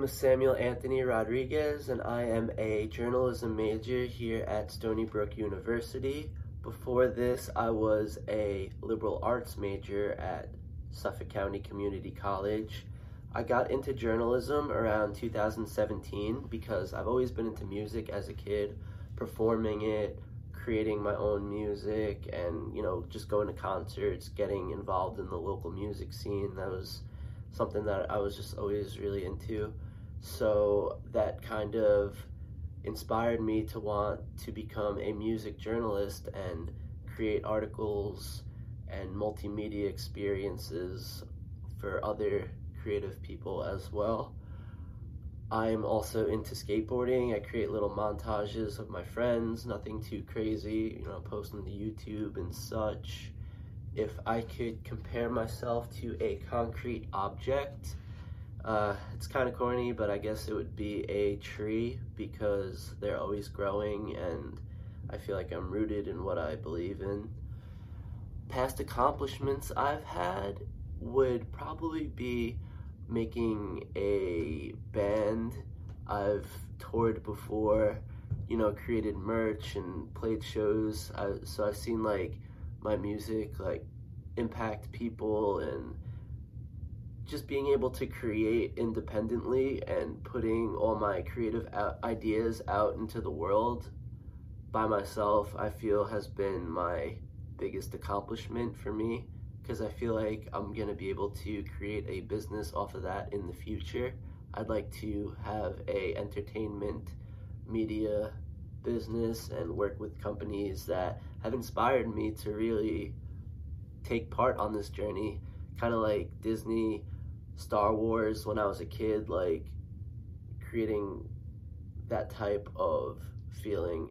Name is Samuel Anthony Rodriguez, and I am a journalism major here at Stony Brook University. Before this, I was a liberal arts major at Suffolk County Community College. I got into journalism around 2017 because I've always been into music as a kid, performing it, creating my own music, and you know, just going to concerts, getting involved in the local music scene. That was something that I was just always really into. So that kind of inspired me to want to become a music journalist and create articles and multimedia experiences for other creative people as well. I'm also into skateboarding. I create little montages of my friends, nothing too crazy, you know, posting to YouTube and such if I could compare myself to a concrete object, uh, it's kind of corny, but I guess it would be a tree because they're always growing and I feel like I'm rooted in what I believe in. Past accomplishments I've had would probably be making a band. I've toured before, you know, created merch and played shows. I, so I've seen like my music like impact people and just being able to create independently and putting all my creative ideas out into the world by myself I feel has been my biggest accomplishment for me because I feel like I'm gonna be able to create a business off of that in the future. I'd like to have a entertainment media business and work with companies that have inspired me to really take part on this journey. Kind of like Disney, Star Wars when I was a kid, like creating that type of feeling